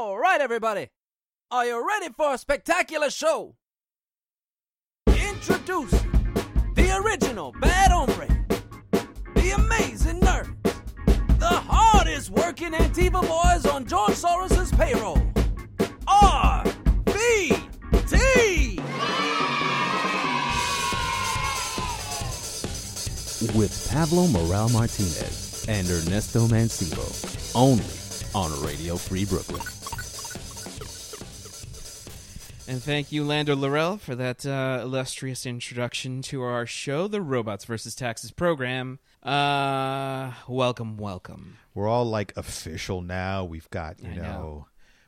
All right, everybody. Are you ready for a spectacular show? Introducing the original Bad Hombre, the amazing nerd, the hardest working Antifa boys on George Soros's payroll. RBT! with Pablo Morel Martinez and Ernesto Mancibo, only on Radio Free Brooklyn. And thank you, Lander Laurel, for that uh, illustrious introduction to our show, the Robots versus Taxes program. Uh, welcome, welcome. We're all like official now. We've got you know, know.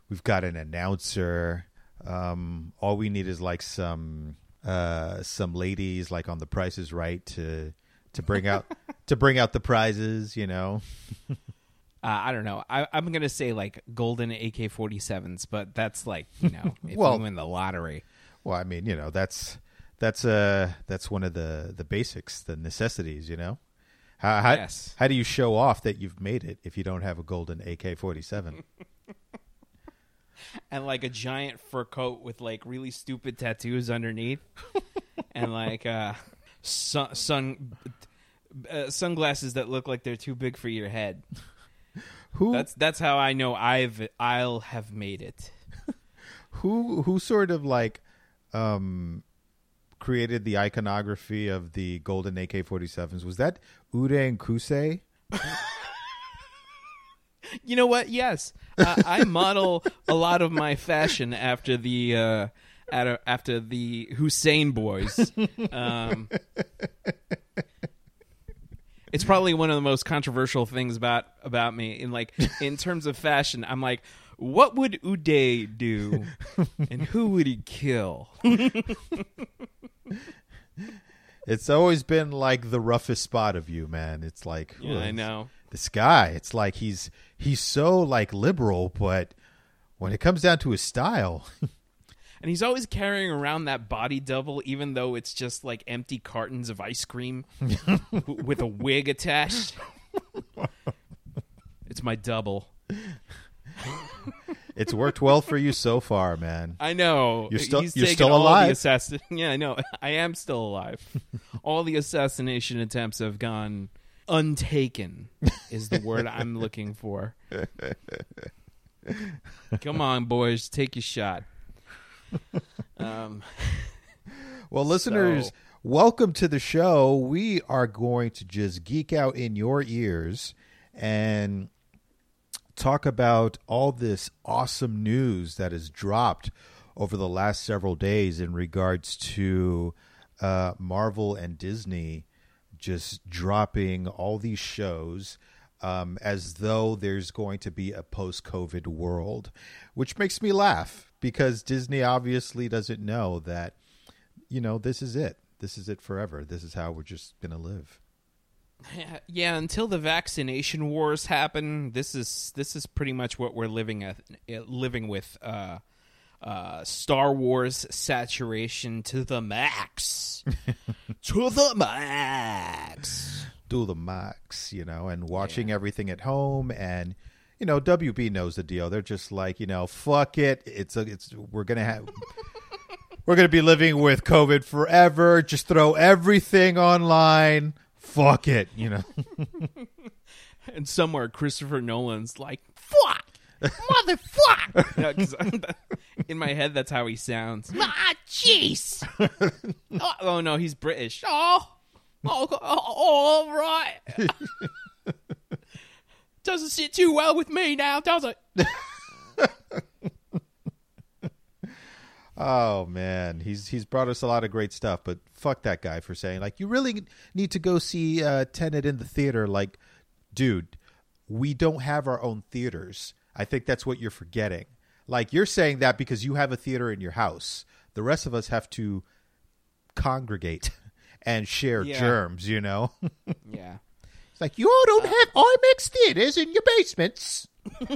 we've got an announcer. Um, all we need is like some uh, some ladies like on The Price is Right to to bring out to bring out the prizes. You know, Uh, I don't know. I, I'm going to say like golden AK 47s, but that's like, you know, if Well- you win the lottery. well, I mean, you know, that's that's uh that's one of the the basics, the necessities. You know, how how, Yes. how do you show off that you've made it if you don't have a golden AK forty seven? And like a giant fur coat with like really stupid tattoos underneath. and like uh, sun, sun uh, sunglasses that look like they're too big for your head. Who That's that's how I know I've I'll have made it. who who sort of like um created the iconography of the golden AK-47s was that Uday and Qusay You know what? Yes, uh, I model a lot of my fashion after the uh, after, after the Hussein boys. Um, it's probably one of the most controversial things about about me in like in terms of fashion. I'm like, what would Uday do, and who would he kill? it's always been like the roughest spot of you man it's like Yeah, I know. this guy it's like he's he's so like liberal but when it comes down to his style And he's always carrying around that body double, even though it's just like empty cartons of ice cream w- with a wig attached. it's my double. it's worked well for you so far man I know. You're still- He's you're taken still all alive. The assassin- yeah, I know. I am still alive. all the assassination attempts have gone untaken. Is the word I'm looking for. Come on, boys, take your shot. Um, Well, listeners, So- welcome to the show. We are going to just geek out in your ears and talk about all this awesome news that has dropped over the last several days in regards to uh, Marvel and Disney just dropping all these shows um, as though there's going to be a post COVID world, which makes me laugh because Disney obviously doesn't know that, you know, this is it. This is it forever. This is how we're just going to live. yeah, until the vaccination wars happen, this is this is pretty much what we're living at, living with. Uh, uh, Star Wars saturation to the max, to the max. to the max, you know, and watching everything at home and you know, WB knows the deal. They're just like, you know, fuck it. It's a, it's we're going to have we're going to be living with COVID forever. Just throw everything online. Fuck it, you know. And somewhere Christopher Nolan's like, "Fuck, motherfuck." In my head, that's how he sounds. Ah, jeez. oh, oh, no, he's British. Oh, oh, oh, all right. Doesn't sit too well with me now, does it? Oh man, he's he's brought us a lot of great stuff, but fuck that guy for saying like you really need to go see uh, Tenet in the theater. Like, dude, we don't have our own theaters. I think that's what you're forgetting. Like you're saying that because you have a theater in your house. The rest of us have to congregate and share Yeah. germs. You know, Yeah. It's like you all don't have IMAX theaters in your basements.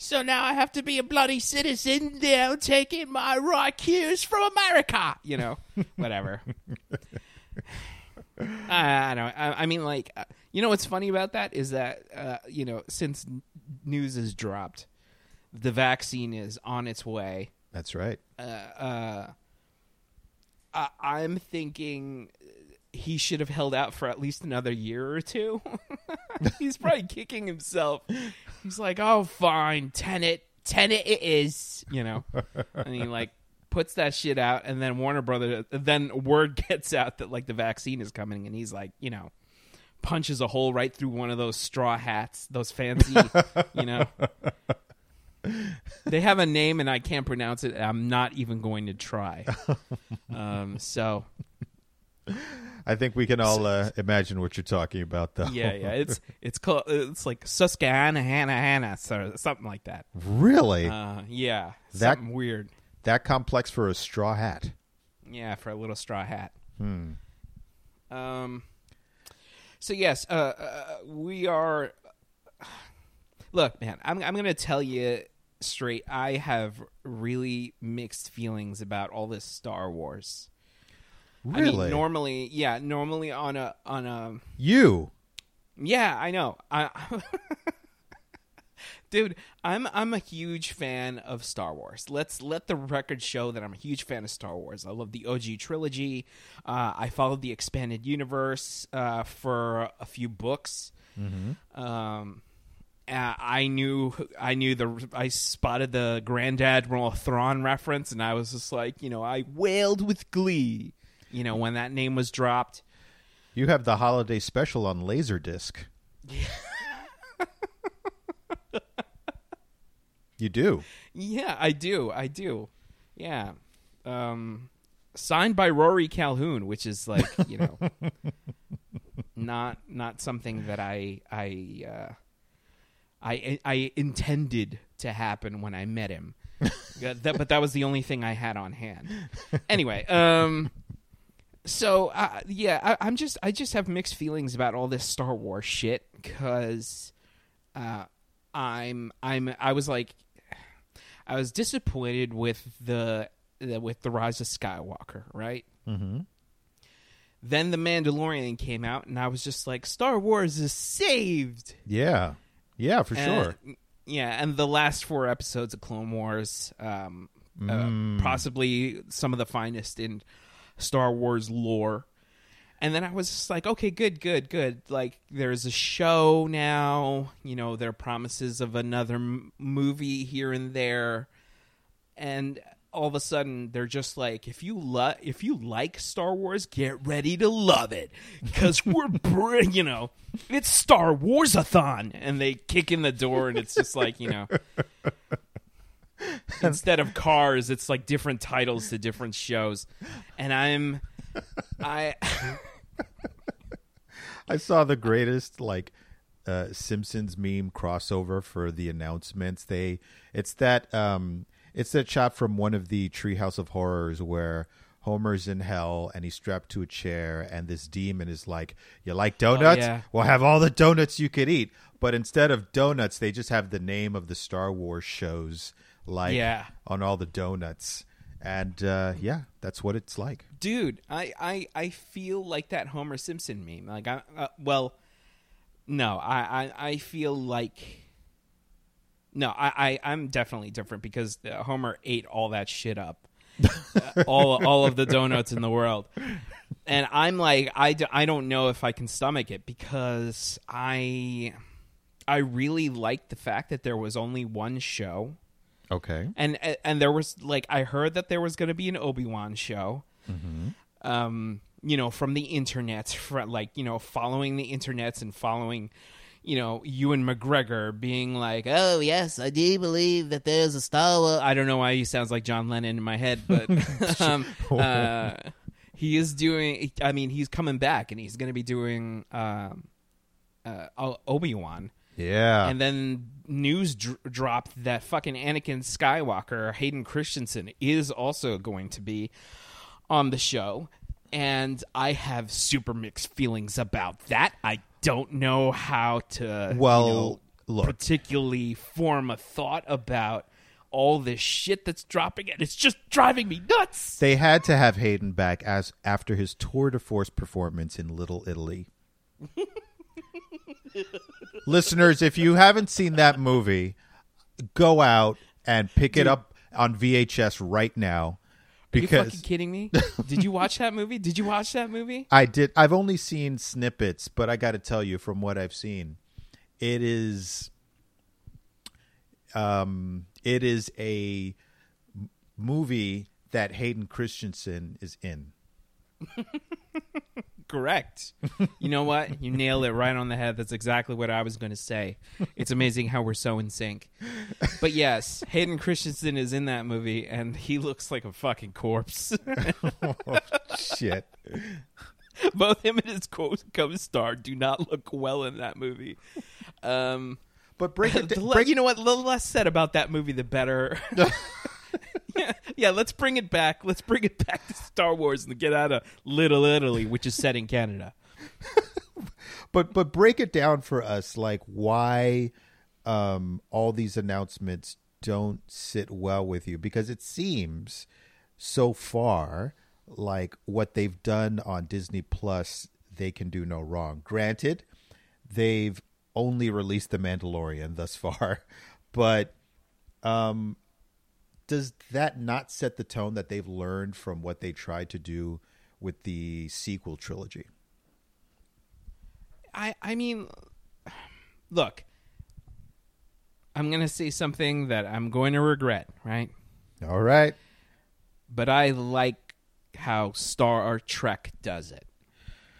So now I have to be a bloody citizen now, taking my right cues from America. You know, whatever. I, I don't. I, I mean, like, uh, You know what's funny about that is that uh, you know since n- news has dropped, the vaccine is on its way. That's right. Uh, uh, I- I'm thinking he should have held out for at least another year or two. He's probably kicking himself. He's like, "Oh, fine, Tenet, Tenet, it is," you know, and he like puts that shit out, and then Warner Brother, then word gets out that like the vaccine is coming, and he's like, you know, punches a hole right through one of those straw hats, those fancy, you know. They have a name and I can't pronounce it. I'm not even going to try. Um, so I think we can all uh, imagine what you're talking about, though. yeah, yeah, it's it's called it's like Susquehanna, Hannah, Hannah, so- something like that. Really? Uh, yeah, That- something weird. that complex for a straw hat. Yeah, for a little straw hat. Hmm. Um. So yes, uh, uh, we are. Look, man, I'm I'm gonna tell you straight. I have really mixed feelings about all this Star Wars. I Really? mean, normally, yeah, normally on a on a you? yeah, I know. I Dude, I'm I'm a huge fan of Star Wars. Let's let the record show that I'm a huge fan of Star Wars. I love the OG trilogy. Uh, I followed the expanded universe uh, for a few books. Mm-hmm. Um, I knew I knew the I spotted the Grand Admiral Thrawn reference, and I was just like, you know, I wailed with glee. You know, when that name was dropped. You have the holiday special on Laserdisc. you do. Yeah, I do. I do. Yeah. Um signed by Rory Calhoun, which is like, you know, not not something that I I uh I I intended to happen when I met him. That, but that was the only thing I had on hand. Anyway, um so uh, yeah, I, I'm just I just have mixed feelings about all this Star Wars shit because uh, I'm I'm I was like I was disappointed with the, the with the Rise of Skywalker, right? Mm-hmm. Then the Mandalorian came out, and I was just like, Star Wars is saved. Yeah. Yeah, for And- sure. Yeah, and the last four episodes of Clone Wars, um, Mm. uh, possibly some of the finest in Star Wars lore. And then I was just like, okay, good, good, good. Like, there's a show now. You know, there are promises of another m- movie here and there. And all of a sudden, they're just like, if you lo- if you like Star Wars, get ready to love it because we're, br- you know, it's Star Wars a thon. And they kick in the door, and it's just like, you know, instead of cars, it's like different titles to different shows. And I'm, I. I saw the greatest like uh, Simpsons meme crossover for the announcements. They it's that um it's that shot from one of the Treehouse of Horrors where Homer's in hell and he's strapped to a chair and this demon is like, "You like donuts? yeah. Well, have all the donuts you could eat." But instead of donuts, they just have the name of the Star Wars shows like Yeah. on all the donuts. And uh, yeah, that's what it's like. dude I, I i feel like that homer simpson meme like i uh, well no I, I i feel like no i, I i'm definitely different because uh, homer ate all that shit up Uh, all all of the donuts in the world and i'm like I, don't know if i can stomach it because i i really like the fact that there was only one show Okay. and and there was like I heard that there was going to be an Obi Wan show, um, you know, from the internet, for like you know, following the internets and following, you know, Ewan McGregor being like, oh yes, I do believe that there's a Star Wars. I don't know why he sounds like John Lennon in my head, but um, uh, he is doing. I mean, he's coming back and he's going to be doing um, uh, Obi Wan. Yeah. And then news dr- dropped that fucking Anakin Skywalker, Hayden Christensen, is also going to be on the show. And I have super mixed feelings about that. I don't know how to, you Well, know, look. particularly form a thought about all this shit that's dropping, and it's just driving me nuts. They had to have Hayden back as after his tour de force performance in Little Italy. Listeners, if you haven't seen that movie, go out and pick it up on VHS right now Because Are you fucking kidding me? Did you watch that movie? Did you watch that movie? I did. I've only seen snippets, but I got to tell you, from what I've seen, it is, um, it is a movie that Hayden Christensen is in. Correct. You know what? You nailed it right on the head. That's exactly what I was going to say. It's amazing how we're so in sync. But yes, Hayden Christensen is in that movie, and he looks like a fucking corpse. Shit. Both him and his co- co-star do not look well in that movie. Um, But break it. break, you know what? The less said about that movie, the better. yeah, yeah. Let's bring it back. Let's bring it back to Star Wars and get out of Little Italy, which is set in Canada. but but break it down for us like why um all these announcements don't sit well with you because it seems so far like what they've done on Disney Plus they can do no wrong granted they've only released the Mandalorian thus far but um does that not set the tone that they've learned from what they tried to do with the sequel trilogy I I mean, look, I'm gonna say something that I'm going to regret, right? all right But I like how Star Trek does it.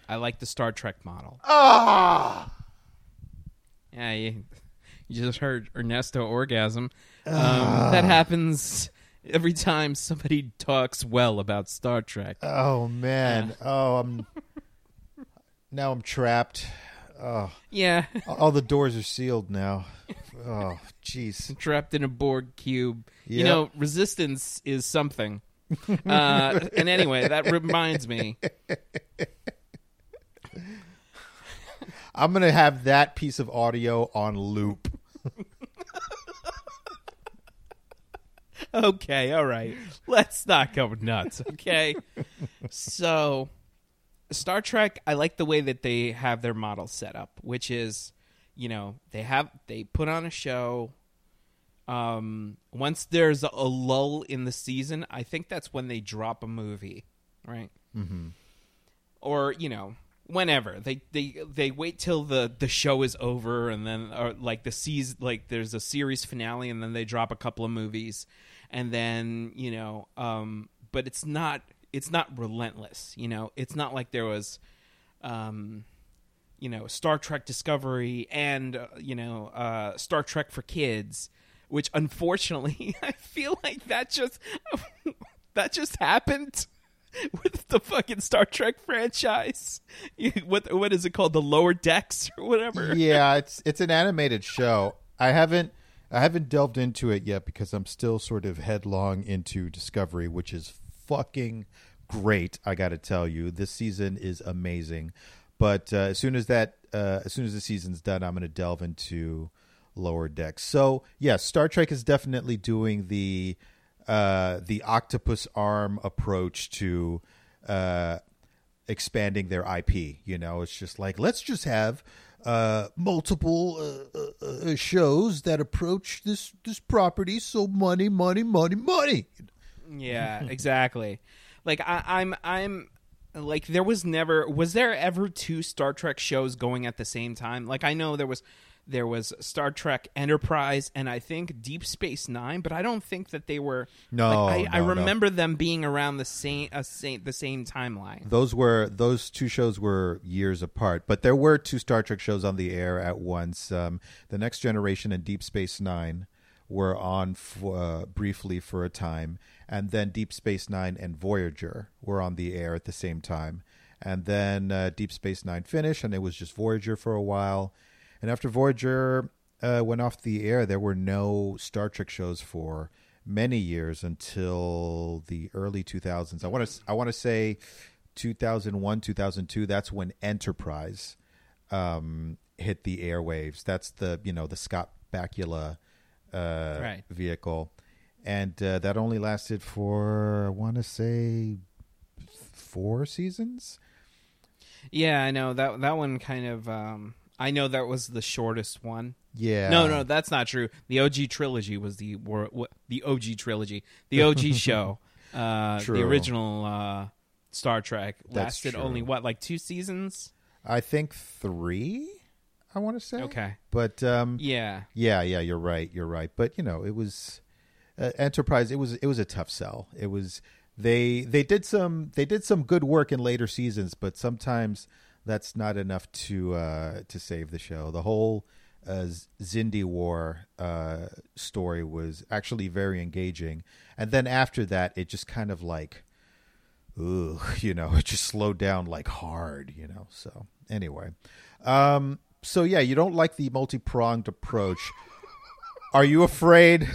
I like the Star Trek model. ah Yeah, you, you just heard Ernesto orgasm. Um, that happens every time somebody talks well about Star Trek. Oh man. Oh, I'm now I'm trapped. Oh, Yeah, all the doors are sealed now. Oh, jeez. trapped in a Borg cube. You know, resistance is something. Uh, and anyway, that reminds me. I'm gonna have that piece of audio on loop. Okay, all right. Let's not go nuts, okay? so, Star Trek, I like the way that they have their model set up, which is, you know, they have they put on a show. Um, once there's a lull in the season, I think that's when they drop a movie, right? Mm-hmm. Or you know, whenever they they they wait till the the show is over, and then or like the season, like there's a series finale, and then they drop a couple of movies, and then you know, um, but it's not it's not relentless, you know. It's not like there was, um, you know, Star Trek Discovery and uh, you know, uh, Star Trek for kids, which unfortunately I feel like that just that just happened with the fucking Star Trek franchise. What what is it called? The Lower Decks or whatever. yeah, it's it's an animated show. I haven't I haven't delved into it yet because I'm still sort of headlong into Discovery, which is fucking great. I got to tell you, this season is amazing. But uh, as soon as that, uh, as soon as the season's done, I'm going to delve into Lower Decks. So yes, Star Trek is definitely doing the uh, the octopus arm approach to uh, expanding their IP. You know, it's just like let's just have uh, multiple uh, uh, uh, shows that approach this this property. So money, money, money, money. Yeah, exactly. like I, I'm I'm like there was never was there ever two Star Trek shows going at the same time? Like I know there was there was Star Trek Enterprise and I think Deep Space Nine, but I don't think that they were. No, like, I, I no, no. remember them being around the same, uh, same the same timeline. Those were those two shows were years apart, but there were two Star Trek shows on the air at once. Um, the Next Generation and Deep Space Nine were on f- uh, briefly for a time, and then Deep Space Nine and Voyager were on the air at the same time. And then uh, Deep Space Nine finished, and it was just Voyager for a while. And after Voyager uh, went off the air, there were no Star Trek shows for many years until the early 2000s. I want to I want to say 2001, 2002. That's when Enterprise um, hit the airwaves. That's the you know the Scott Bakula uh, Right. vehicle, and uh, that only lasted for I want to say four seasons. Yeah, I know that that one kind of. Um, I know that was the shortest one. Yeah. No, no, that's not true. The OG trilogy was the the OG trilogy. The OG show, uh, the original uh, Star Trek lasted only what, like two seasons? I think three. I want to say. Okay. But um, Yeah. yeah, yeah, you're right. You're right. But you know, it was uh, Enterprise. It was it was a tough sell. It was they they did some they did some good work in later seasons, but sometimes that's not enough to uh, to save the show. The whole uh, Xindi War uh, story was actually very engaging, and then after that, it just kind of like, ooh, you know, it just slowed down like hard, you know. So anyway, um, so yeah, you don't like the multi pronged approach. Are you afraid?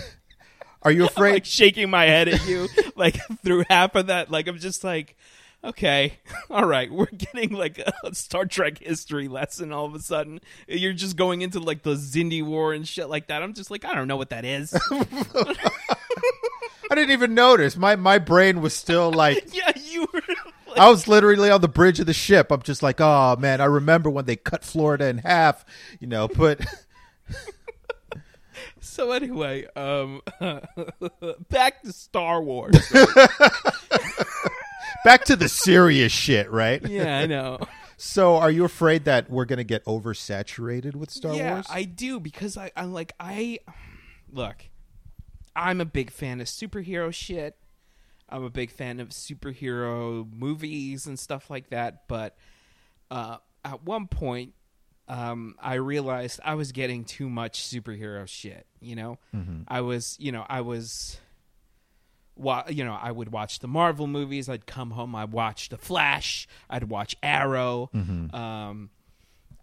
Are you I'm afraid? like shaking my head at you, like through half of that. Like I'm just like, okay, all right, we're getting like a Star Trek history lesson. All of a sudden, you're just going into like the Xindi War and shit like that. I'm just like, I don't know what that is. I didn't even notice. My my brain was still like yeah, you were. Like, I was literally on the bridge of the ship. I'm just like, oh man, I remember when they cut Florida in half. You know, put so anyway, um, back to Star Wars. Back to the serious shit, right? yeah, I know. So, are you afraid that we're gonna get oversaturated with Star yeah, Wars? I do because I, I'm like I look. I'm a big fan of superhero shit. I'm a big fan of superhero movies and stuff like that. But uh, at one point, um, I realized I was getting too much superhero shit. You know, I was, you know, I was. Wa- you know, I would watch the Marvel movies. I'd come home. I'd watch The Flash. I'd watch Arrow. Um,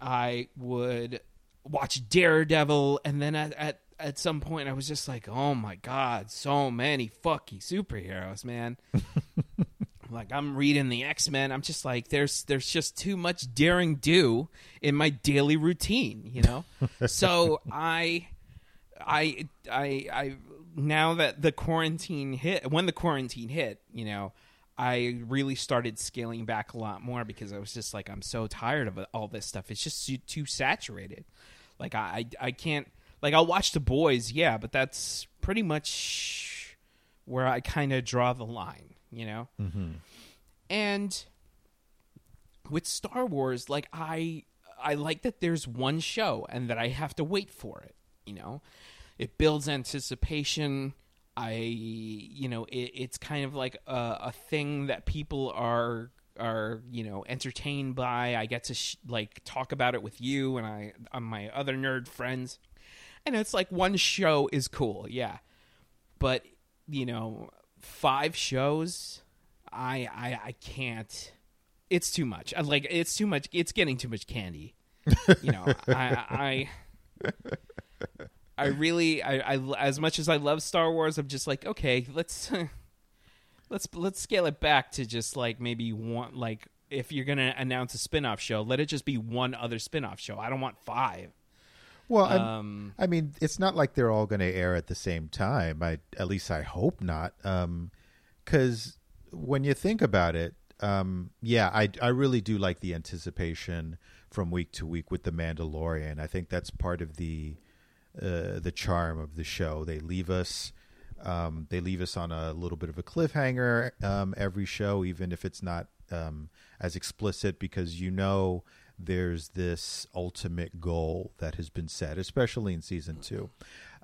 I would watch Daredevil, and then at, at at some point I was just like, oh my god, so many fucking superheroes, man. like I'm reading the X Men, I'm just like, there's there's just too much daring do in my daily routine, you know. so I, I, I, I now that the quarantine hit, when the quarantine hit, you know. I really started scaling back a lot more because I was just like, I'm so tired of all this stuff. It's just too, too saturated. Like I, I, I can't. Like I'll watch the boys, yeah, but that's pretty much where I kind of draw the line, you know. Mm-hmm. And with Star Wars, like I, I like that there's one show and that I have to wait for it. You know, it builds anticipation. I, you know, it, it's kind of like a, a thing that people are are you know entertained by. I get to sh- like talk about it with you and I, on my other nerd friends, and it's like one show is cool, yeah, but you know, five shows, I I I can't. It's too much. I like it's too much. It's getting too much candy. You know, I I. I really, I, I, as much as I love Star Wars, I'm just like, okay, let's, let's, let's scale it back to just like maybe one, like if you're gonna announce a spin-off show, let it just be one other spin-off show. I don't want five. well, Um, I mean, it's not like they're all going to air at the same time. I at least I hope not. Because when you think about it, um, yeah, I I really do like the anticipation from week to week with the Mandalorian. I think that's part of the uh, the charm of the show. They leave us. Um, they leave us on a little bit of a cliffhanger um, every show, even if it's not um, as explicit, because you know there's this ultimate goal that has been set, especially in season two.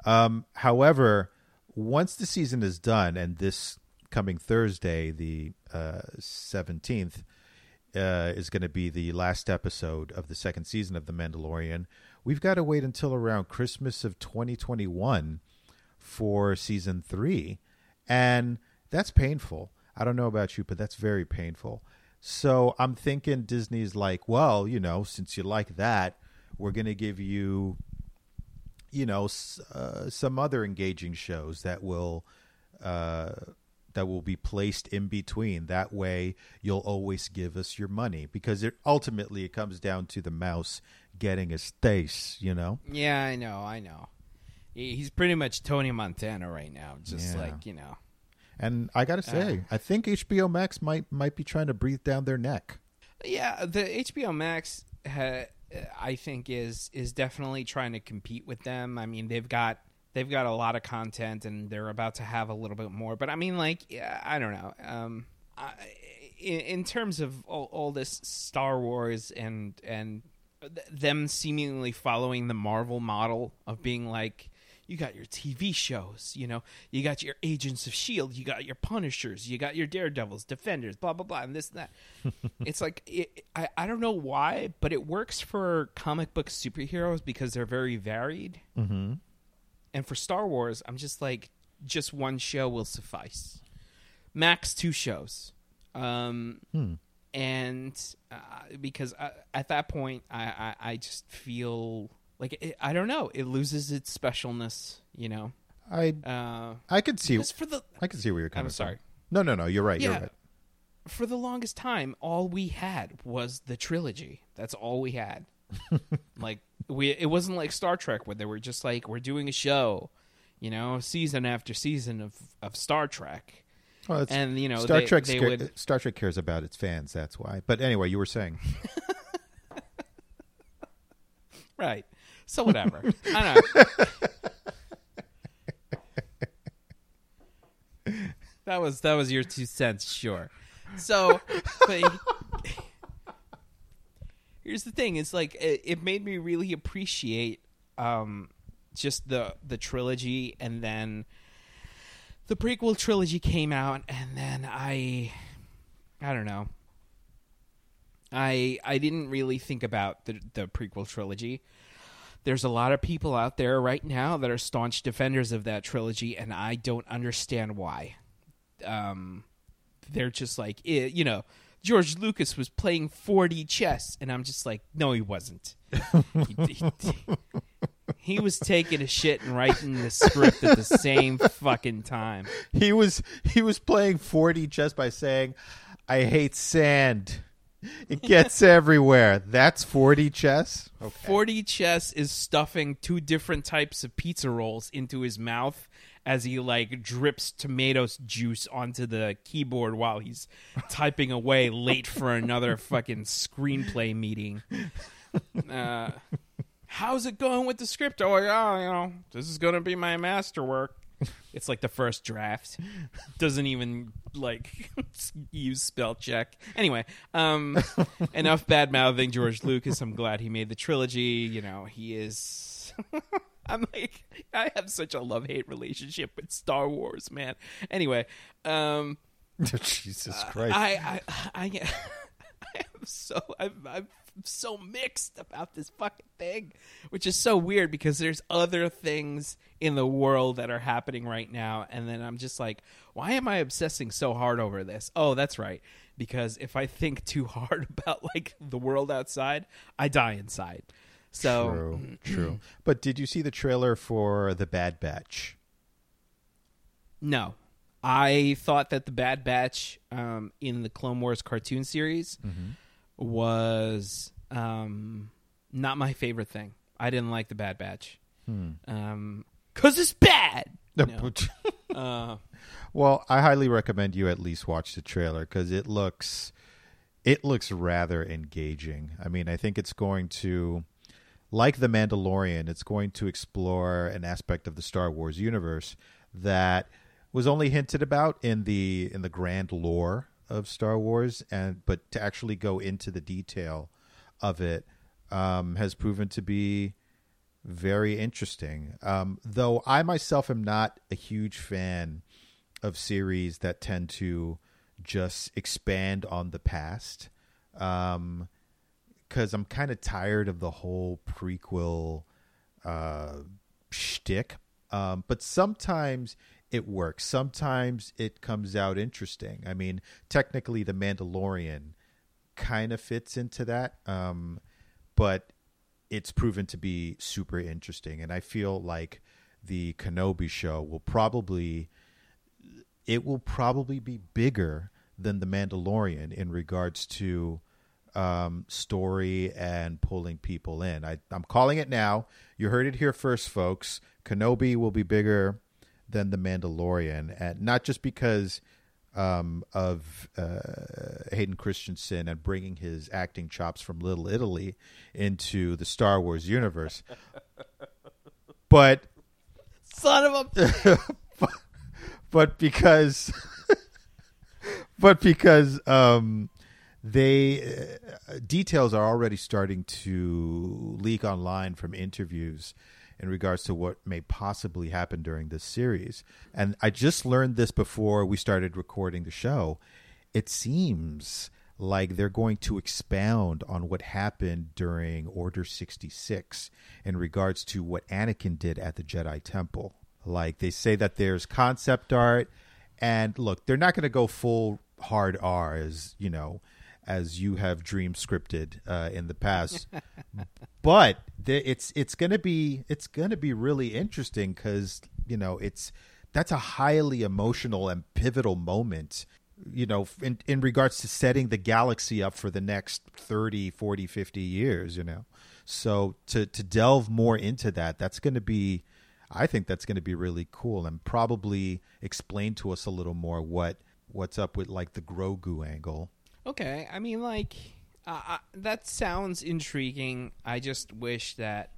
Um, however, once the season is done, and this coming Thursday, the uh, seventeenth, uh, is going to be the last episode of the second season of The Mandalorian. We've got to wait until around Christmas of 2021 for season three. And that's painful. I don't know about you, but that's very painful. So I'm thinking Disney's like, well, you know, since you like that, we're going to give you, you know, uh, some other engaging shows that will. Uh, that will be placed in between. That way, you'll always give us your money because it ultimately it comes down to the mouse getting his taste. You know, yeah, I know, I know. He's pretty much Tony Montana right now, just Yeah. like you know. and I gotta say, I think HBO Max might might be trying to breathe down their neck. Yeah, the HBO Max ha- I think is is definitely trying to compete with them. I mean, they've got they've got a lot of content, and they're about to have a little bit more. But I mean, like, yeah, I don't know. Um, I, in, in terms of all, all this Star Wars and and them seemingly following the Marvel model of being like you got your TV shows, you know, you got your Agents of Shield, you got your Punishers, you got your Daredevils, Defenders, blah blah blah, and this and that. it's like it, I I don't know why, but it works for comic book superheroes because they're very varied. Mm-hmm. And for Star Wars, I'm just like, just one show will suffice, max two shows. Um, Hmm. And uh, because I, at that point, I, I, I just feel like it, I don't know, it loses its specialness. You know, I uh, I could see for the I could see where you're coming I'm sorry. from. No, no, no. You're right. You're Yeah. right. for the longest time, all we had was the trilogy. That's all we had. like we, it wasn't like Star Trek where they were just like we're doing a show, you know, season after season of of Star Trek. Well, And, you know, Star they- Trek would- Star Trek cares about its fans. That's why. But anyway, you were saying. Right. So whatever. I don't know. that was that was your two cents, sure. So, but here's the thing: it's like it, it made me really appreciate um, just the the trilogy, and then the prequel trilogy came out, and then I, I don't know. I I didn't really think about the the prequel trilogy. There's a lot of people out there right now that are staunch defenders of that trilogy, and I don't understand why. Um, they're just like, eh, you know, George Lucas was playing 4D chess, and I'm just like, no, he wasn't. he, he- he was taking a shit and writing the script at the same fucking time. he was he was playing 4D chess by saying, "I hate sand. It gets everywhere." That's 4D chess. Okay. 4D chess is stuffing two different types of pizza rolls into his mouth as he like drips tomatoes juice onto the keyboard while he's typing away late for another fucking screenplay meeting. Uh, how's it going with the script? Oh yeah, you know, this is gonna be my masterwork. It's like the first draft. Doesn't even like use spell check. Anyway, um enough bad mouthing George Lucas. I'm glad he made the trilogy. You know, he is I'm like I have such a love hate relationship with Star Wars, man. Anyway, um Jesus Christ. I I I, I am so I'm, I'm so mixed about this fucking thing, which is so weird because there's other things in the world that are happening right now, and then I'm just like, why am I obsessing so hard over this? Oh, that's right, because if I think too hard about like the world outside, I die inside. So True, true. But did you see the trailer for The Bad Batch? No. I thought that the Bad Batch um, in the Clone Wars cartoon series was um, not my favorite thing. I didn't like the Bad Batch. um, cause it's bad. No. Uh, well, I highly recommend you at least watch the trailer because it looks it looks rather engaging. I mean, I think it's going to like the Mandalorian, it's going to explore an aspect of the Star Wars universe that was only hinted about in the in the grand lore of Star Wars and but to actually go into the detail of it um, has proven to be very interesting. Um, though I myself am not a huge fan of series that tend to just expand on the past. Um, because I'm kind of tired of the whole prequel uh, shtick. Um, but sometimes it works. Sometimes it comes out interesting. I mean, technically, The Mandalorian kind of fits into that, um, but it's proven to be super interesting. And I feel like the Kenobi show will probably it will probably be bigger than the Mandalorian in regards to um, story and pulling people in. I, I'm calling it now. You heard it here first, folks. Kenobi will be bigger than the Mandalorian, and not just because um, of uh, Hayden Christensen and bringing his acting chops from Little Italy into the Star Wars universe. but Son of a. but because but because um they uh, details are already starting to leak online from interviews in regards to what may possibly happen during this series. And i just learned this before we started recording the show. It seems like they're going to expound on what happened during order 66 in regards to what anakin did at the jedi temple. Like they say that there's concept art, and look, they're not going to go full hard R as you know, as you have dream scripted uh, in the past. but the, it's it's to be it's to be really interesting because you know it's that's a highly emotional and pivotal moment you know in in regards to setting the galaxy up for the next 30 40 50 years you know so to to delve more into that that's going to be I think that's going to be really cool and probably explain to us a little more what what's up with like the Grogu angle. Okay, I mean, like uh, I, that sounds intriguing. I just wish that,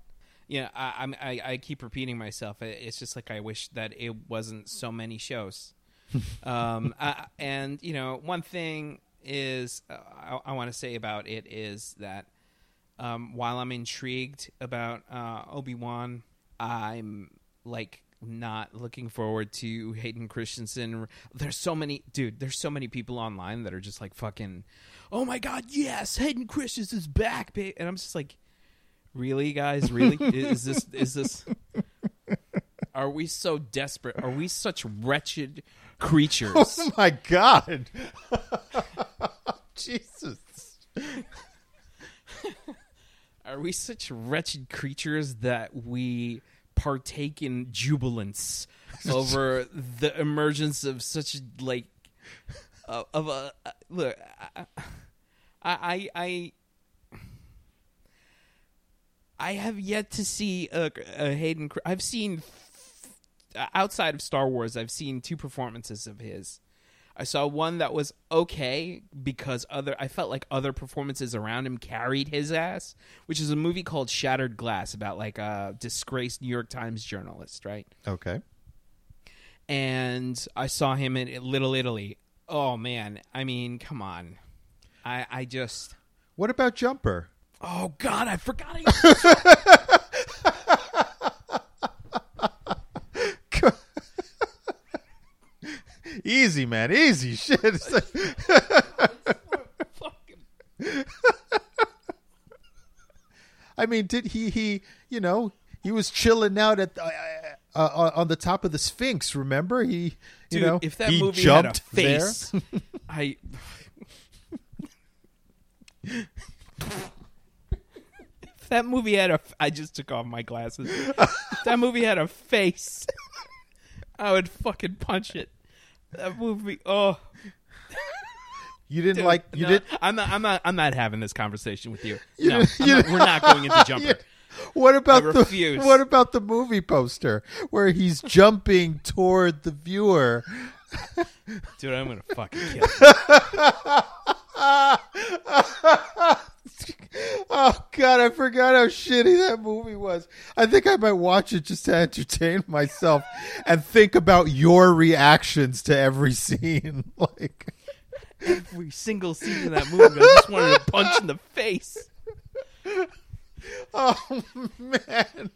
you know, I, I'm- I I keep repeating myself. It's just like I wish that it wasn't so many shows. um, uh, and you know, one thing is uh, I, I want to say about it is that um, while I'm intrigued about uh, Obi Wan, I'm like not looking forward to Hayden Christensen. There's so many, dude. There's so many people online that are just like fucking, oh my god, yes, Hayden Christensen's back, babe. And I'm just like, really, guys, really? is this is this? Are we so desperate? Are we such wretched creatures? Oh my god. Jesus. Are we such wretched creatures that we partake in jubilance over the emergence of such like uh, of a uh, look? I I I I have yet to see a, a Hayden. I've seen outside of Star Wars. I've seen two performances of his. I saw one that was okay because other I felt like other performances around him carried his ass, which is a movie called Shattered Glass about like a disgraced New York Times journalist, right? Okay. And I saw him in Little Italy. Oh man, I mean, come on. I I just What about Jumper? Oh god, I forgot Easy, man. Easy shit. It's like- fucking I mean, did he he, you know, he was chilling out at uh, uh, on the top of the Sphinx, remember? He you Dude, know, if that he movie jumped had a face, I. if that movie had a, I just took off my glasses. if that movie had a face, I would fucking punch it. That movie, oh, You didn't dude, like you no, did I'm not. I'm not. I'm not having this conversation with you. You no, you not- we're not going into Jumper. What about the what about the movie poster where he's jumping toward the viewer? Dude, I'm gonna fucking kill. You. Oh god, I forgot how shitty that movie was. I think I might watch it just to entertain myself and think about your reactions to every scene. Like Every single scene in that movie, I just wanted to punch in the face. Oh man.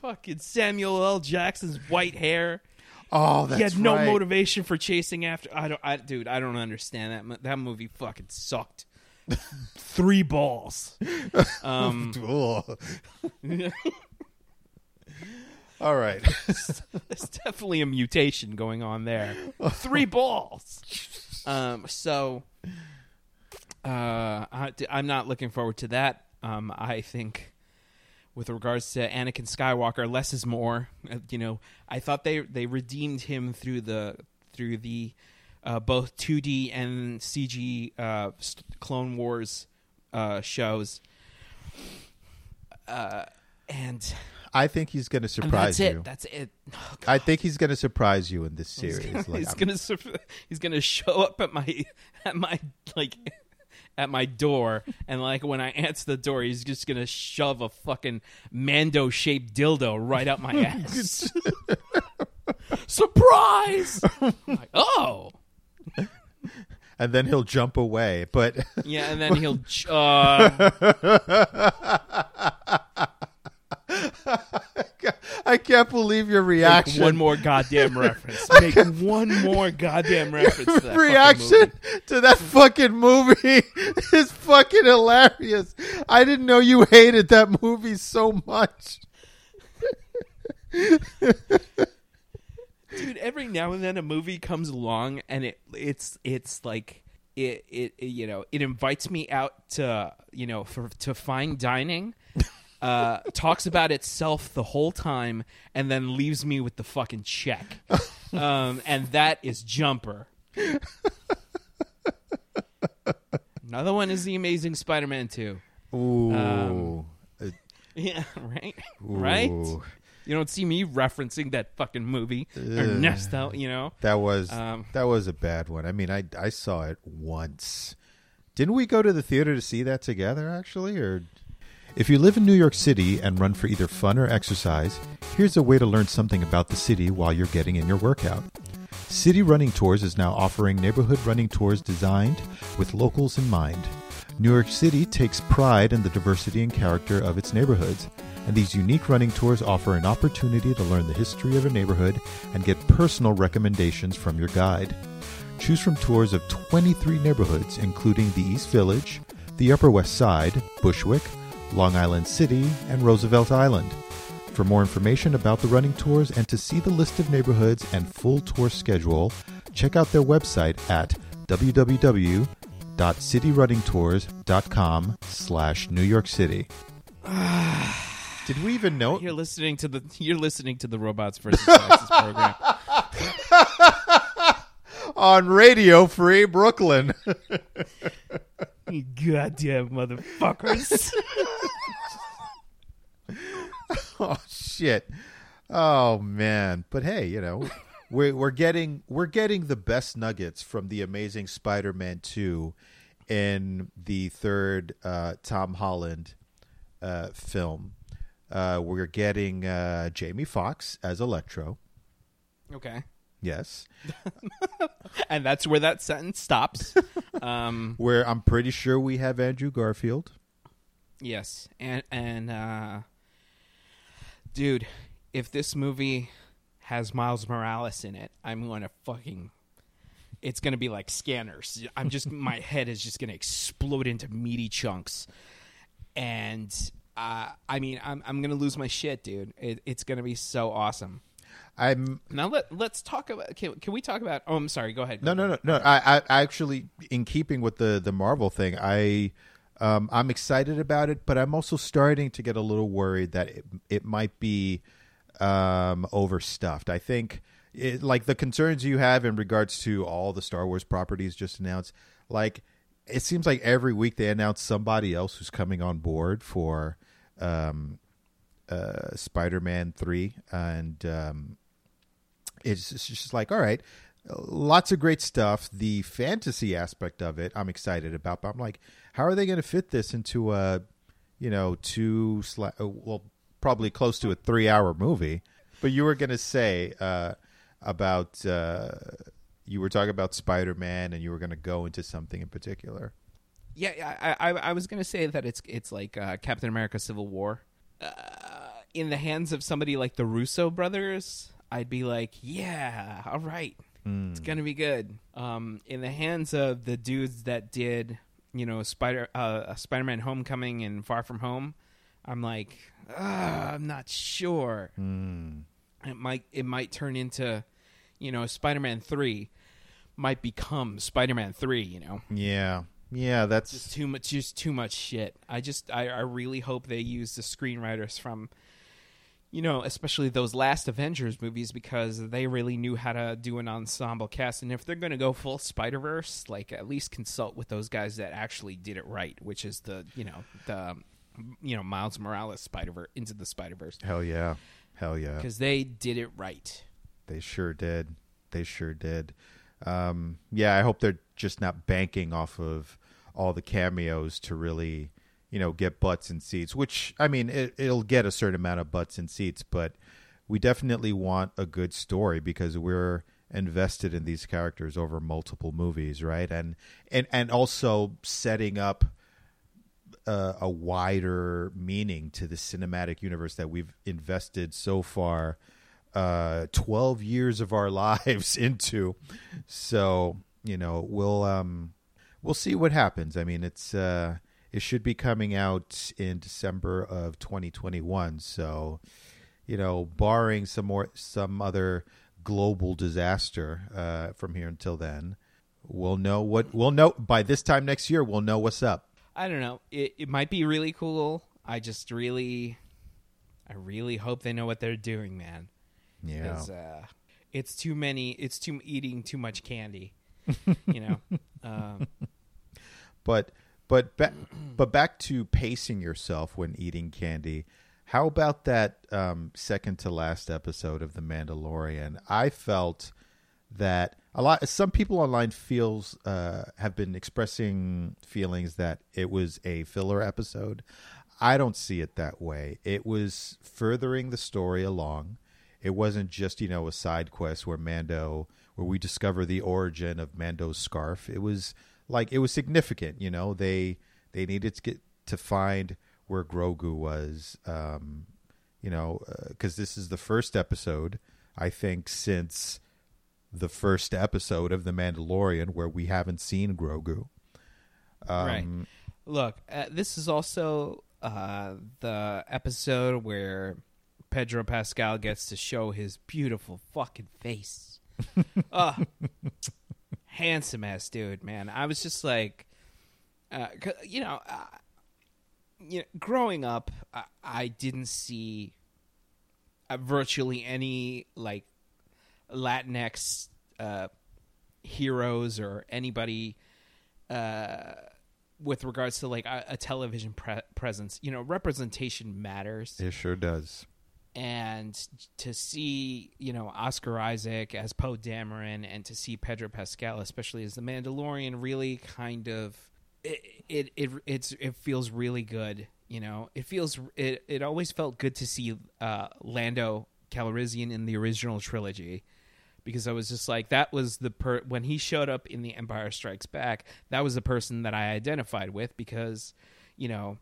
Fucking Samuel L. Jackson's white hair. Oh, that's he had no right. motivation for chasing after. I don't, I, dude. I don't understand that. mo- That movie fucking sucked. Three balls. Um, All right. there's definitely a mutation going on there. Three balls. Um, so, uh, I, I'm not looking forward to that. Um, I think, with regards to Anakin Skywalker, less is more. Uh, you know, I thought they they redeemed him through the through the uh, both 2D and CG uh, Clone Wars uh, shows. Uh, and I think he's going to And surprise that's you. it. That's it. Oh, I think he's going to surprise you in this he's series. gonna, Like, he's gonna sur- he's gonna show up at my at my like at my door and like when I answer the door he's just gonna shove a fucking Mando shaped dildo right up my ass. Surprise! Like, oh and then he'll jump away. But yeah, and then he'll uh, I can't believe your make reaction. one more goddamn reference. Make one more goddamn reference. To that reaction to that fucking movie is fucking hilarious. I didn't know you hated that movie so much. dude every now and then a movie comes along and it it's it's like it, it it, you know it invites me out to you know for to fine dining uh talks about itself the whole time and then leaves me with the fucking check. Um and that is jumper. Another one is the amazing spider-man 2 Ooh. Um, yeah right? Right? You don't see me referencing that fucking movie or ernesto you know? That was Um, that was a bad one. I mean, I I saw it once. Didn't we go to the theater to see that together actually or If you live in New York City and run for either fun or exercise, here's a way to learn something about the city while you're getting in your workout. City Running Tours is now offering neighborhood running tours designed with locals in mind. New York City takes pride in the diversity and character of its neighborhoods, and these unique running tours offer an opportunity to learn the history of a neighborhood and get personal recommendations from your guide. Choose from tours of 23 neighborhoods, including the East Village, the Upper West Side, Bushwick, Long Island City, and Roosevelt Island. For more information about the running tours and to see the list of neighborhoods and full tour schedule, check out their website at www.cityrunningtours.com slash New York City. Did we even know? You're listening to the you're listening to the Robots versus Taxes program. On Radio Free Brooklyn. You goddamn motherfuckers. oh shit. Oh man. But hey, you know, we're we're getting we're getting the best nuggets from the amazing Spider-Man 2 in the third uh, Tom Holland uh, film. Uh, we're getting uh, Jamie Foxx as Electro. okay. Yes. And that's where that sentence stops. Um Where I'm pretty sure we have Andrew Garfield. yes. And and uh dude, if this movie has Miles Morales in it, I'm going to fucking it's going to be like scanners. I'm just my head is just going to explode into meaty chunks. And uh, I mean, I'm I'm gonna lose my shit, dude. It, it's gonna be so awesome. I'm Now let let's talk about. Can, can we talk about? Oh, I'm sorry. Go ahead. No, no, no, no. I, I I actually, in keeping with the the Marvel thing, I, um, I'm excited about it, but I'm also starting to get a little worried that it, it might be, um, overstuffed. I think, it, like the concerns you have in regards to all the Star Wars properties just announced, like it seems like every week they announce somebody else who's coming on board for, um, uh, Spider-Man three, and um, it's, it's just like all right lots of great stuff. The fantasy aspect of it i'm excited about but i'm like how are they going to fit this into a you know two uh, well probably close to a three hour movie? But you were going to say uh, about uh, you were talking about spider-man and you were going to go into something in particular. Yeah, I, I, I was gonna say that it's it's like uh, Captain America: Civil War. Uh, in the hands of somebody like the Russo brothers, I'd be like, yeah, all right, it's gonna be good. Um, in the hands of the dudes that did, you know, Spider uh, Spider-Man: Homecoming and Far From Home, I'm like, I'm not sure. It might it might turn into, you know, Spider-Man three might become Spider-Man three. You know yeah yeah that's just too much just too much shit i just I, I really hope they use the screenwriters from you know especially those last avengers movies because they really knew how to do an ensemble cast and if they're going to go full spider-verse like at least consult with those guys that actually did it right which is the you know the you know Miles Morales Spider Verse into the Spider Verse Hell yeah. Hell yeah. because they did it right. They sure did. They sure did. Um, yeah, I hope they're just not banking off of all the cameos to really, you know, get butts and seats. Which I mean, it, it'll get a certain amount of butts and seats, but we definitely want a good story because we're invested in these characters over multiple movies, right? And and and also setting up uh, a wider meaning to the cinematic universe that we've invested so far uh 12 years of our lives into so you know we'll um we'll see what happens i mean it's uh it should be coming out in december of 2021 so you know barring some more some other global disaster uh from here until then we'll know what we'll know by this time next year we'll know what's up I don't know. It it might be really cool. I just really, I really hope they know what they're doing, man. Yeah uh, it's too many. It's too eating too much candy. you know. Um, But but ba- but back to pacing yourself when eating candy. How about that um, second to last episode of The Mandalorian? I felt that a lot. Some people online feels uh, have been expressing feelings that it was a filler episode. I don't see it that way. It was furthering the story along. It wasn't just you know a side quest where Mando, where we discover the origin of Mando's scarf. It was like it was significant. You know they they needed to get to find where Grogu was. Um, you know because this is the first episode I think since the first episode of The Mandalorian where we haven't seen Grogu. Um, right. Look, uh, this is also uh, the episode where Pedro Pascal gets to show his beautiful fucking face. uh, handsome ass dude, man. I was just like, uh, 'cause, you know, uh, you know, growing up, I, I didn't see uh, virtually any like Latinx uh, heroes or anybody uh, with regards to like a, a television pre- presence. You know, representation matters, It sure does. And to see you know Oscar Isaac as Poe Dameron and to see Pedro Pascal, especially as the Mandalorian, really kind of it it it it's it feels really good. You know, it feels it it always felt good to see uh, Lando Calrissian in the original trilogy because I was just like that was the per when he showed up in the Empire Strikes Back, that was the person that I identified with because, you know,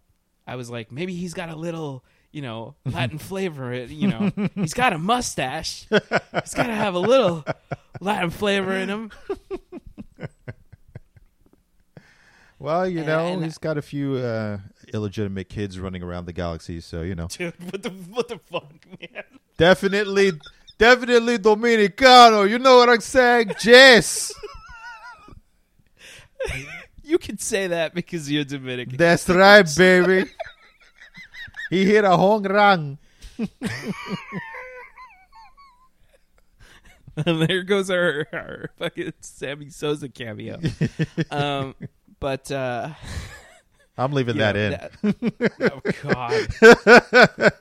I was like maybe he's got a little, you know, Latin flavor, it, you know. he's got a mustache. He's got to have a little Latin flavor in him. Well, you know, And- he's got a few uh, illegitimate kids running around the galaxy, so you know, Dude, what the what the fuck, man? definitely, definitely Dominicano. You know what I'm saying, Jess? You can say that because you're Dominican. That's right, baby. He hit a home run. and there goes our, our fucking Sammy Sosa cameo. um, but uh, I'm leaving that know, in. that- oh God.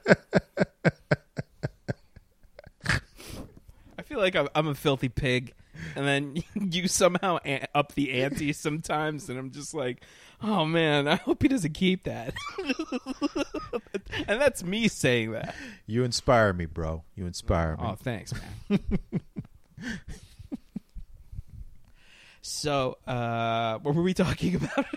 I feel like I'm, I'm a filthy pig, and then you somehow a- up the ante sometimes, and I'm just like, oh man, I hope he doesn't keep that. and that's me saying that. you inspire me, bro. You inspire me. Oh, thanks, man. so, uh, what were we talking about?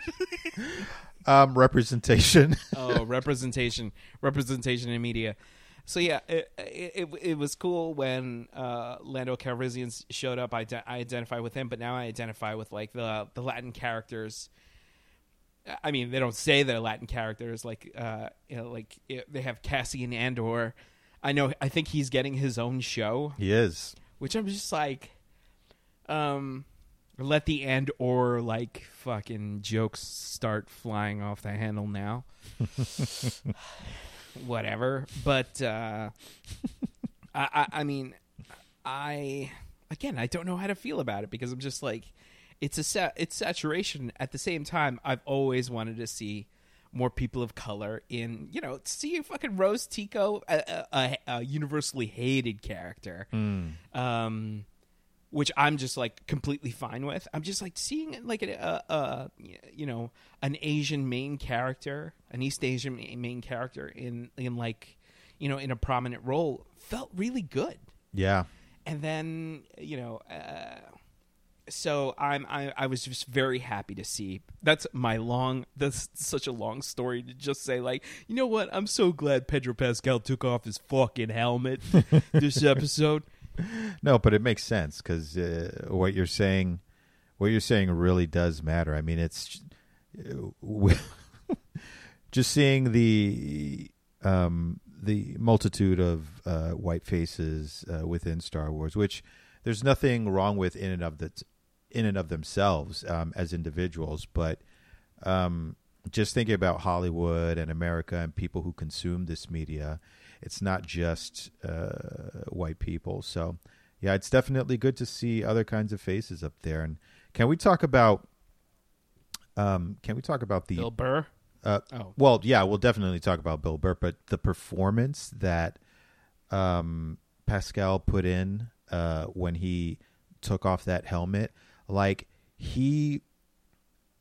Um, representation. oh, representation, representation in media. So yeah, it it, it, was cool when uh, Lando Calrissian showed up. I, de- I identify with him, but now I identify with like the the Latin characters. I mean, they don't say they're Latin characters. Like, uh, you know, like they have Cassian Andor. I know. I think he's getting his own show, he is. which I'm just like, um, let the and or like fucking jokes start flying off the handle now. Whatever, but uh, I, I, I mean, I again, I don't know how to feel about it because I'm just like, it's a sa- it's saturation. At the same time, I've always wanted to see more people of color in you know see fucking Rose Tico a, a, a universally hated character um which I'm just like completely fine with I'm just like seeing like a, a, a you know an Asian main character an East Asian main character in in like you know in a prominent role felt really good Yeah. and then you know uh, so i'm I, I was just very happy to see that's my long that's such a long story to just say like you know what i'm so glad pedro pascal took off his fucking helmet this episode No, but it makes sense because uh, what you're saying, what you're saying, really does matter. I mean, it's uh, just seeing the um, the multitude of uh, white faces uh, within Star Wars, which there's nothing wrong with in and of that in and of themselves um, as individuals, but um, just thinking about Hollywood and America and people who consume this media, it's not just uh, white people. So, yeah, it's definitely good to see other kinds of faces up there. And can we talk about? Um, can we talk about the bill burr uh, Oh. Well, yeah, we'll definitely talk about Bill Burr, but the performance that um, Pascal put in uh, when he took off that helmet, like he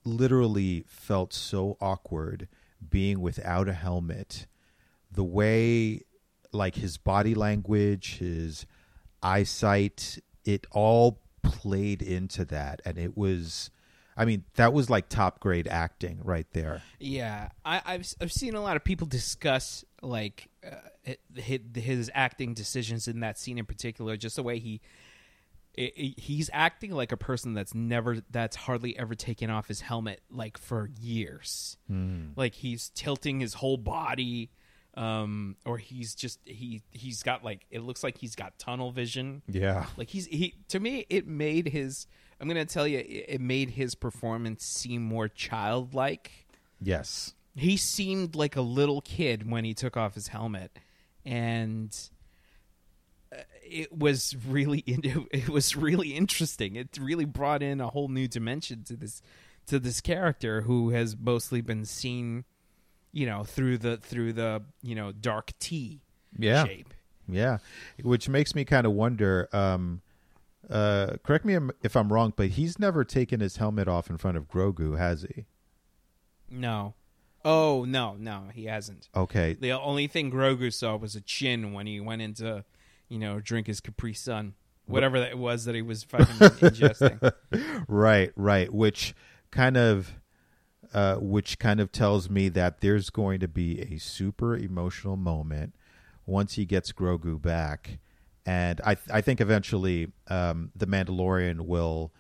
literally felt so awkward being without a helmet. The way, like his body language, his eyesight, it all played into that, and it was. I mean, that was like top grade acting right there. Yeah, I, I've I've seen a lot of people discuss like uh, his, his acting decisions in that scene in particular, just the way he i- i- he's acting like a person that's never that's hardly ever taken off his helmet like for years. Like he's tilting his whole body, um, or he's just he he's got like it looks like he's got tunnel vision. Yeah. Like he's he to me it made his I'm gonna tell you it it made his performance seem more childlike. Yes. He seemed like a little kid when he took off his helmet, and it was really it was really interesting. It really brought in a whole new dimension to this to this character who has mostly been seen, you know, through the through the you know dark tea Yeah. shape. Yeah. Which makes me kind of wonder. Um, uh, correct me if I'm wrong, but he's never taken his helmet off in front of Grogu, has he? No. Oh no, no, he hasn't. Okay. The only thing Grogu saw was a chin when he went into, you know, drink his Capri Sun, whatever that was that he was fucking ingesting. Right, right. Which kind of, uh, which kind of tells me that there's going to be a super emotional moment once he gets Grogu back, and I, I think eventually, um, the Mandalorian will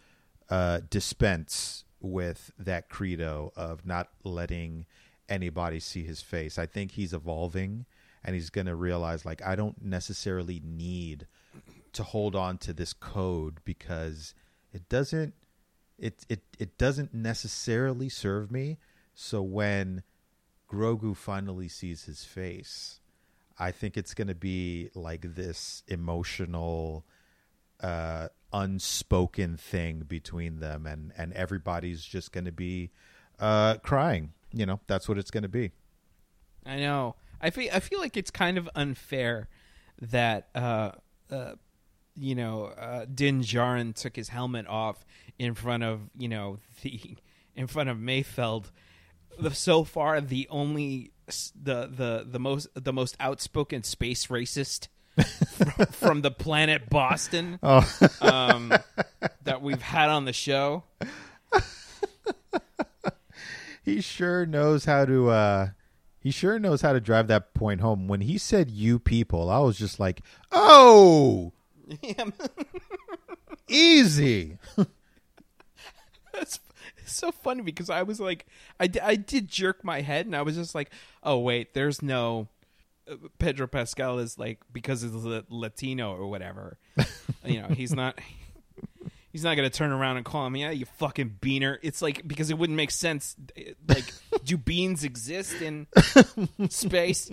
uh, dispense with that credo of not letting anybody see his face. I think he's evolving, and he's going to realize like I don't necessarily need to hold on to this code because it doesn't it it it doesn't necessarily serve me. So when Grogu finally sees his face, I think it's going to be like this emotional uh unspoken thing between them and and everybody's just going to be uh crying. You know, that's what it's going to be. I know. I feel I feel like it's kind of unfair that uh, uh, you know uh, Din Djarin took his helmet off in front of you know the in front of Mayfeld. The, so far, the only the the the most the most outspoken space racist from, from the planet Boston um, that we've had on the show. he sure knows how to uh he sure knows how to drive that point home when he said you people i was just like oh easy it's so funny because I was like, I, I did jerk my head and I was just like, oh wait, there's no uh, Pedro Pascal is like because he's la- Latino or whatever. you know, he's not. He's not gonna turn around and call me, yeah, you fucking beaner. It's like because it wouldn't make sense. Like, do beans exist in space?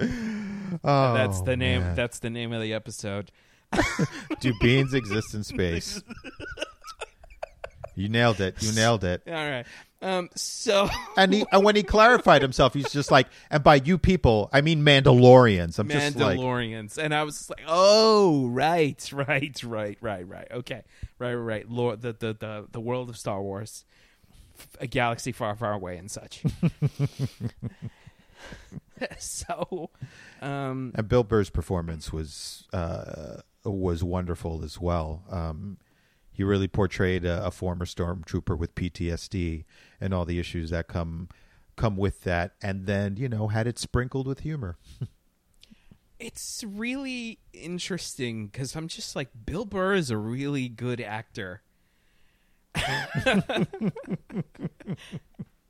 oh that's the name. man. That's the name of the episode. do beans exist in space You nailed it. You nailed it. All right. Um. So. And he, and when he clarified himself, he's just like, and by you people, I mean Mandalorians. I'm just like, Mandalorians, and I was like, "Oh, right, right, right, right, right. Okay, right, right, right. Lord, the the the, the world of Star Wars, a galaxy far, far away, and such." so, um, and Bill Burr's performance was uh, was wonderful as well. Um, he really portrayed a, a former stormtrooper with PTSD and all the issues that come come with that, and then you know had it sprinkled with humor. it's really interesting because I'm just like Bill Burr is a really good actor.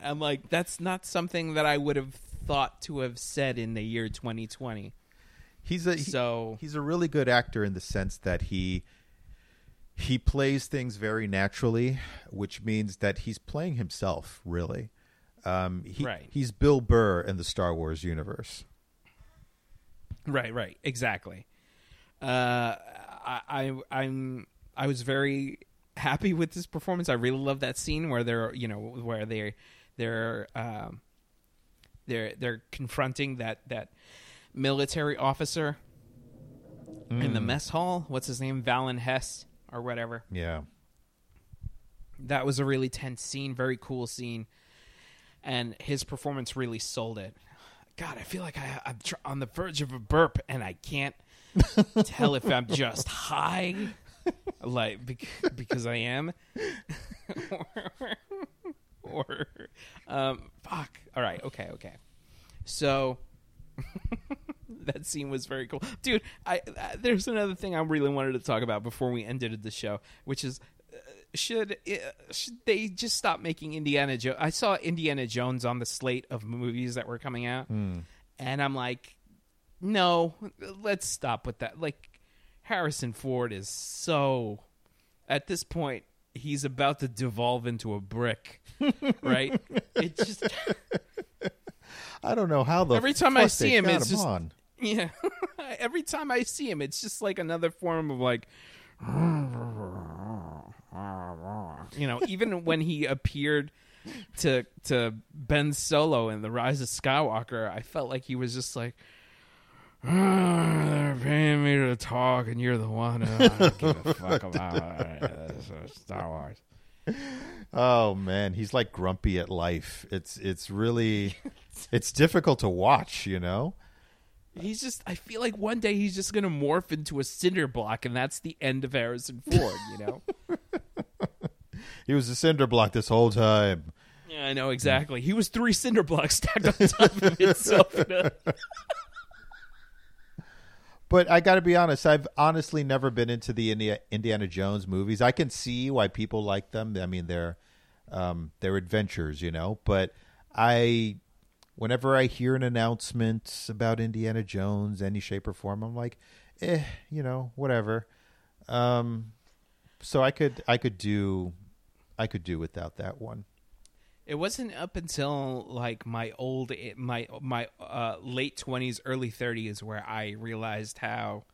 I'm like that's not something that I would have thought to have said in the year 2020. He's a he- So he's a really good actor in the sense that he he plays things very naturally, which means that he's playing himself. Really, um, he, Right. He's Bill Burr in the Star Wars universe. Right, right, exactly. Uh, I, I, I'm, I was very happy with this performance. I really love that scene where they're, you know, where they're, they're, um, they're, they're confronting that that military officer in the mess hall. What's his name? Valin Hess or whatever. Yeah, That was a really tense scene, very cool scene, and his performance really sold it. God, I feel like I, I'm tr- on the verge of a burp, and I can't tell if I'm just high, like bec- because I am, or, or um, fuck. All right, okay, okay. So that scene was very cool, dude. I uh, there's another thing I really wanted to talk about before we ended the show, which is uh, should uh, should they just stop making Indiana Jones? I saw Indiana Jones on the slate of movies that were coming out, and I'm like, no, let's stop with that. Like Harrison Ford is so at this point he's about to devolve into a brick, right? it just I don't know how the Every time I see him, it's just- on. Yeah. Every time I see him, it's just like another form of like you know, even when he appeared to to Ben Solo in The Rise of Skywalker, I felt like he was just like "Ah, they're paying me to talk and you're the one who I don't give a fuck about Star Wars. Oh man, he's like grumpy at life. It's it's really it's difficult to watch. You know. He's just I feel like one day he's just gonna morph into a cinder block and that's the end of Harrison Ford, you know? He was a cinder block this whole time. Yeah, I know exactly. He was three cinder blocks stacked on top of itself. But I got to be honest, I've honestly never been into the India, Indiana Jones movies. I can see why people like them. I mean, they're um, they're adventures, you know. But I, whenever I hear an announcement about Indiana Jones, any shape or form, I'm like, eh, you know, whatever. Um, so I could I could do I could do without that one. It wasn't up until like my old my my uh, late twenties, early thirties, where I realized how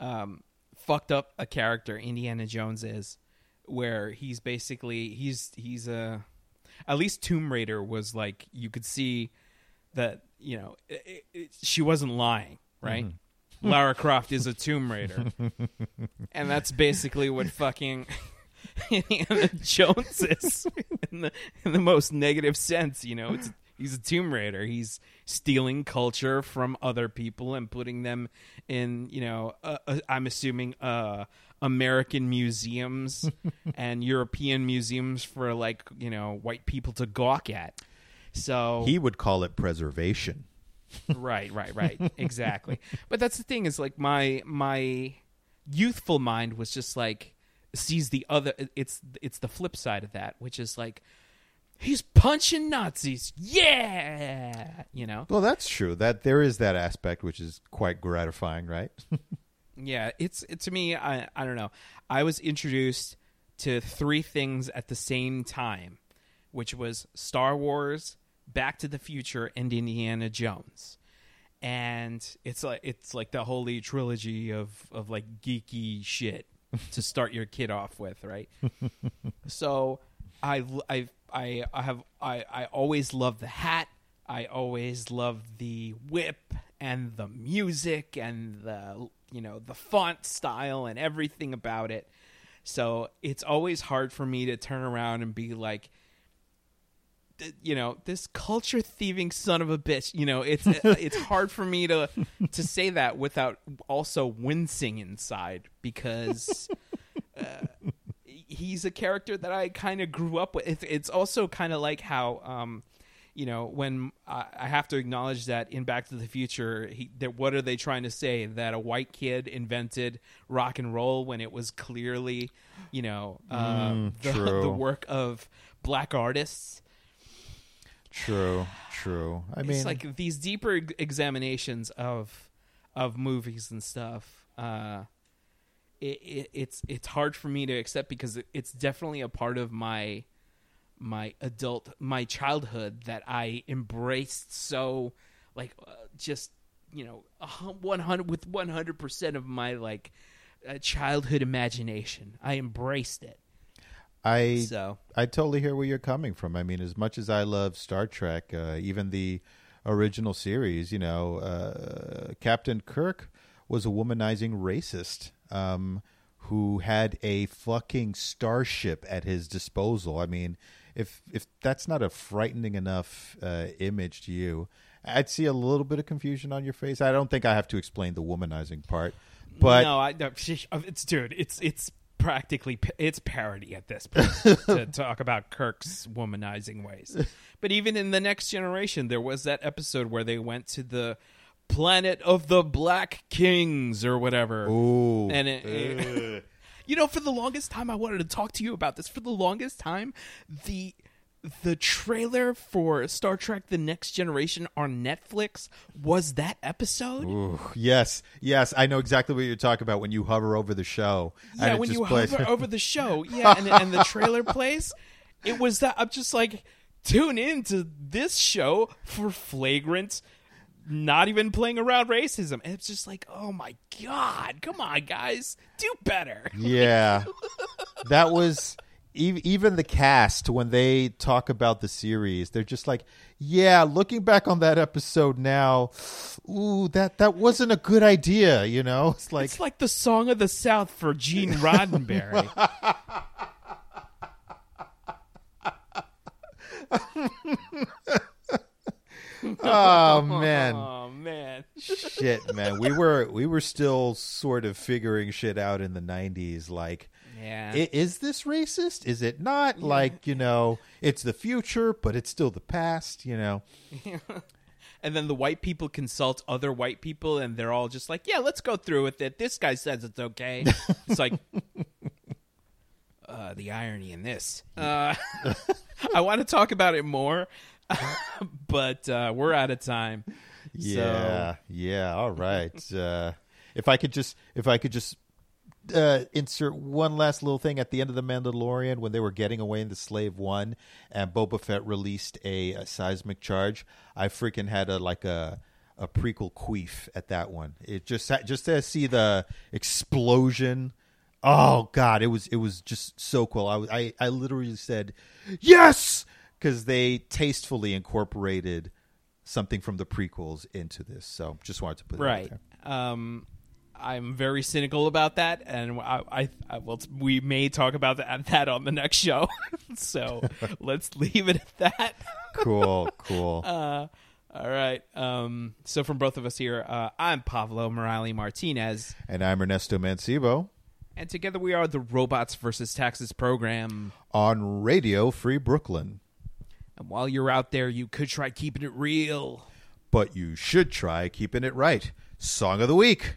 um, fucked up a character Indiana Jones is. Where he's basically he's he's a at least Tomb Raider was like you could see that you know it, it, she wasn't lying, right? Lara Croft is a Tomb Raider, and that's basically what fucking Indiana Jones is in the in the most negative sense. You know, it's he's a Tomb Raider. He's stealing culture from other people and putting them in. You know, uh, uh, I'm assuming uh, American museums and European museums for like you know white people to gawk at. So He would call it preservation. right right right exactly but that's the thing is like my my youthful mind was just like sees the other it's it's the flip side of that which is like he's punching nazis yeah you know Well, that's true. That there is that aspect which is quite gratifying, right? yeah it's it, to me i i don't know i was introduced to three things at the same time which was star wars back to the future and indiana jones and it's like it's like the holy trilogy of of like geeky shit to start your kid off with, right? so I I I I have I I always love the hat. I always love the whip and the music and the you know the font style and everything about it. So it's always hard for me to turn around and be like, you know, this culture thieving son of a bitch. You know, it's it's hard for me to to say that without also wincing inside because uh, he's a character that I kind of grew up with. It's, it's also kind of like how. Um, you know, when I I have to acknowledge that in Back to the Future, he, that what are they trying to say? That a white kid invented rock and roll when it was clearly, you know, uh, Mm, the, the work of black artists. True, true. I mean, it's like these deeper examinations of of movies and stuff. Uh, it, it, it's it's hard for me to accept because it, it's definitely a part of my my adult my childhood that I embraced so like uh, just you know 100 with 100% of my like uh, childhood imagination I embraced it I so I totally hear where you're coming from. I mean, as much as I love Star Trek, uh, even the original series, you know, uh, Captain Kirk was a womanizing racist um, who had a fucking starship at his disposal. I mean, if if that's not a frightening enough uh, image to you, I'd see a little bit of confusion on your face. I don't think I have to explain the womanizing part, but no, I, no, it's dude, it's it's practically it's parody at this point to talk about Kirk's womanizing ways. But even in the next generation, there was that episode where they went to the planet of the Black Kings or whatever. Ooh. And it, it- you know, for the longest time, I wanted to talk to you about this. For the longest time, the the trailer for Star Trek: The Next Generation on Netflix was that episode. Ooh, yes, yes, I know exactly what you're talking about when you hover over the show. and Yeah, when you plays. hover over the show, yeah, and, and the trailer plays, it was that I'm just like, tune in to this show for flagrant, not even playing around racism. And it's just like, oh my god, come on, guys, do better. yeah, that was even the cast when they talk about the series. They're just like, yeah, looking back on that episode now, ooh, that that wasn't a good idea. You know, it's like, It's like the song of the South for Gene Roddenberry. oh man. oh man, shit man we were we were still sort of figuring shit out in the 90s like yeah. i- is this racist? Is it not? Like you know it's the future but it's still the past you know? And then the white people consult other white people and they're all just like yeah let's go through with it. This guy says it's okay. It's like uh, the irony in this. Uh, i want to talk about it more but uh, we're out of time. Yeah yeah all right. Uh if i could just if i could just uh, insert one last little thing at the end of the Mandalorian when they were getting away in the Slave One, and Boba Fett released a, a seismic charge. I freaking had a like a a prequel queef at that one. It just just to see the explosion. Oh God, it was it was just so cool. I was, I I literally said yes because they tastefully incorporated something from the prequels into this. So just wanted to put right there. um i'm very cynical about that and i i, I will we may talk about that, that on the next show so let's leave it at that Cool, cool. Uh, all right. Um, so from both of us here, uh, I'm Pablo Morales Martinez, And I'm Ernesto Mancibo and together we are the Robots versus Taxes program. on Radio Free Brooklyn. And while you're out there, you could try keeping it real. But you should try keeping it right. Song of the week.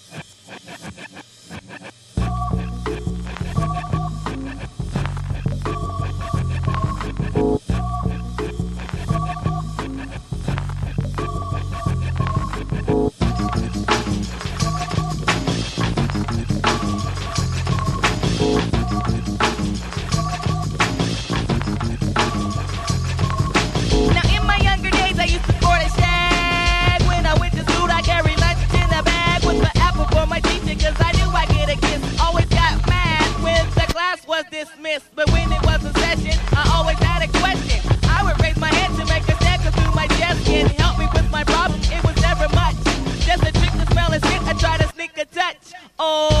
dismissed. But when it was a session, I always had a question. I would raise my hand to make a stand, cause through my gesture can help me with my problem. It was never much. Just a trick to smell a shit. I try to sneak a touch. Oh.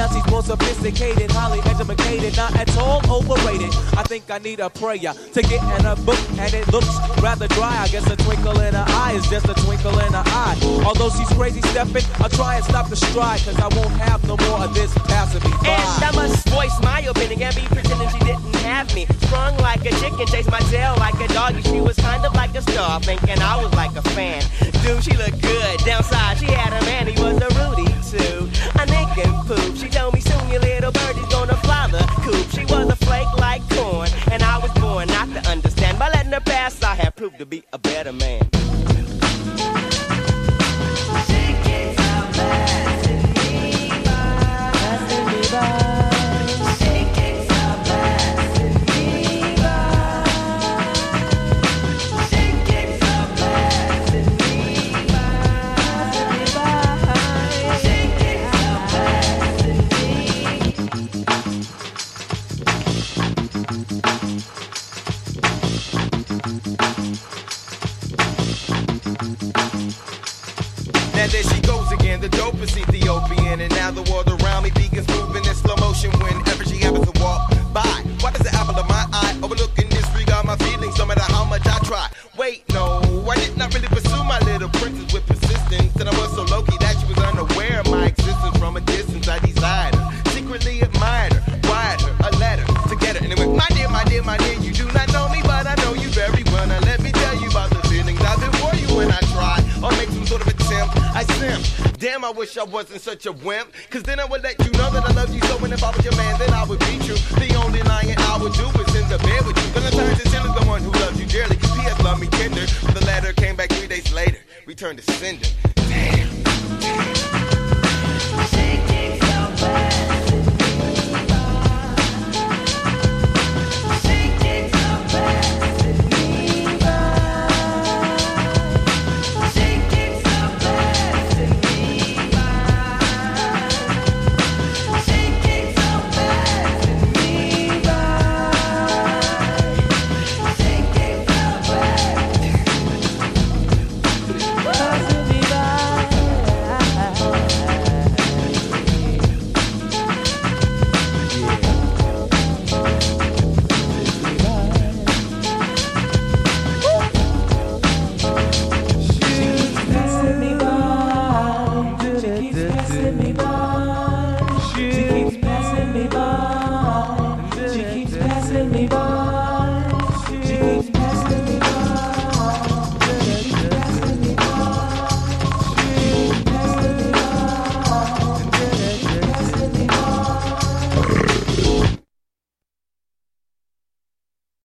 Now she's more sophisticated, highly educated, not at all overrated. I think I need a prayer to get in a book, and it looks rather dry. I guess a twinkle in her eye is just a twinkle in her eye. Although she's crazy stepping, I'll try and stop the stride, cause I won't have no more of this passing me by. And I must voice my opinion and be pretending she didn't have me. Sprung like a chicken, chased my tail like a doggy. She was kind of like a star, thinking I was like a fan. Dude, she looked good. Downside, she had a man, he was a Rudy too. Poop. She told me soon your little birdie's gonna fly the coop. She was a flake like corn, and I was born not to understand. By letting her pass, I have proved to be a better man. The world around me. Begins moving in slow motion whenever Damn, I wish I wasn't such a wimp. Cause then I would let you know that I love you so. And if I was your man, then I would be true. The only lying I would do is in the bed with you. Valentine's is the one who loves you dearly. P.S. love me tender. But the letter came back three days later. Returned to sender.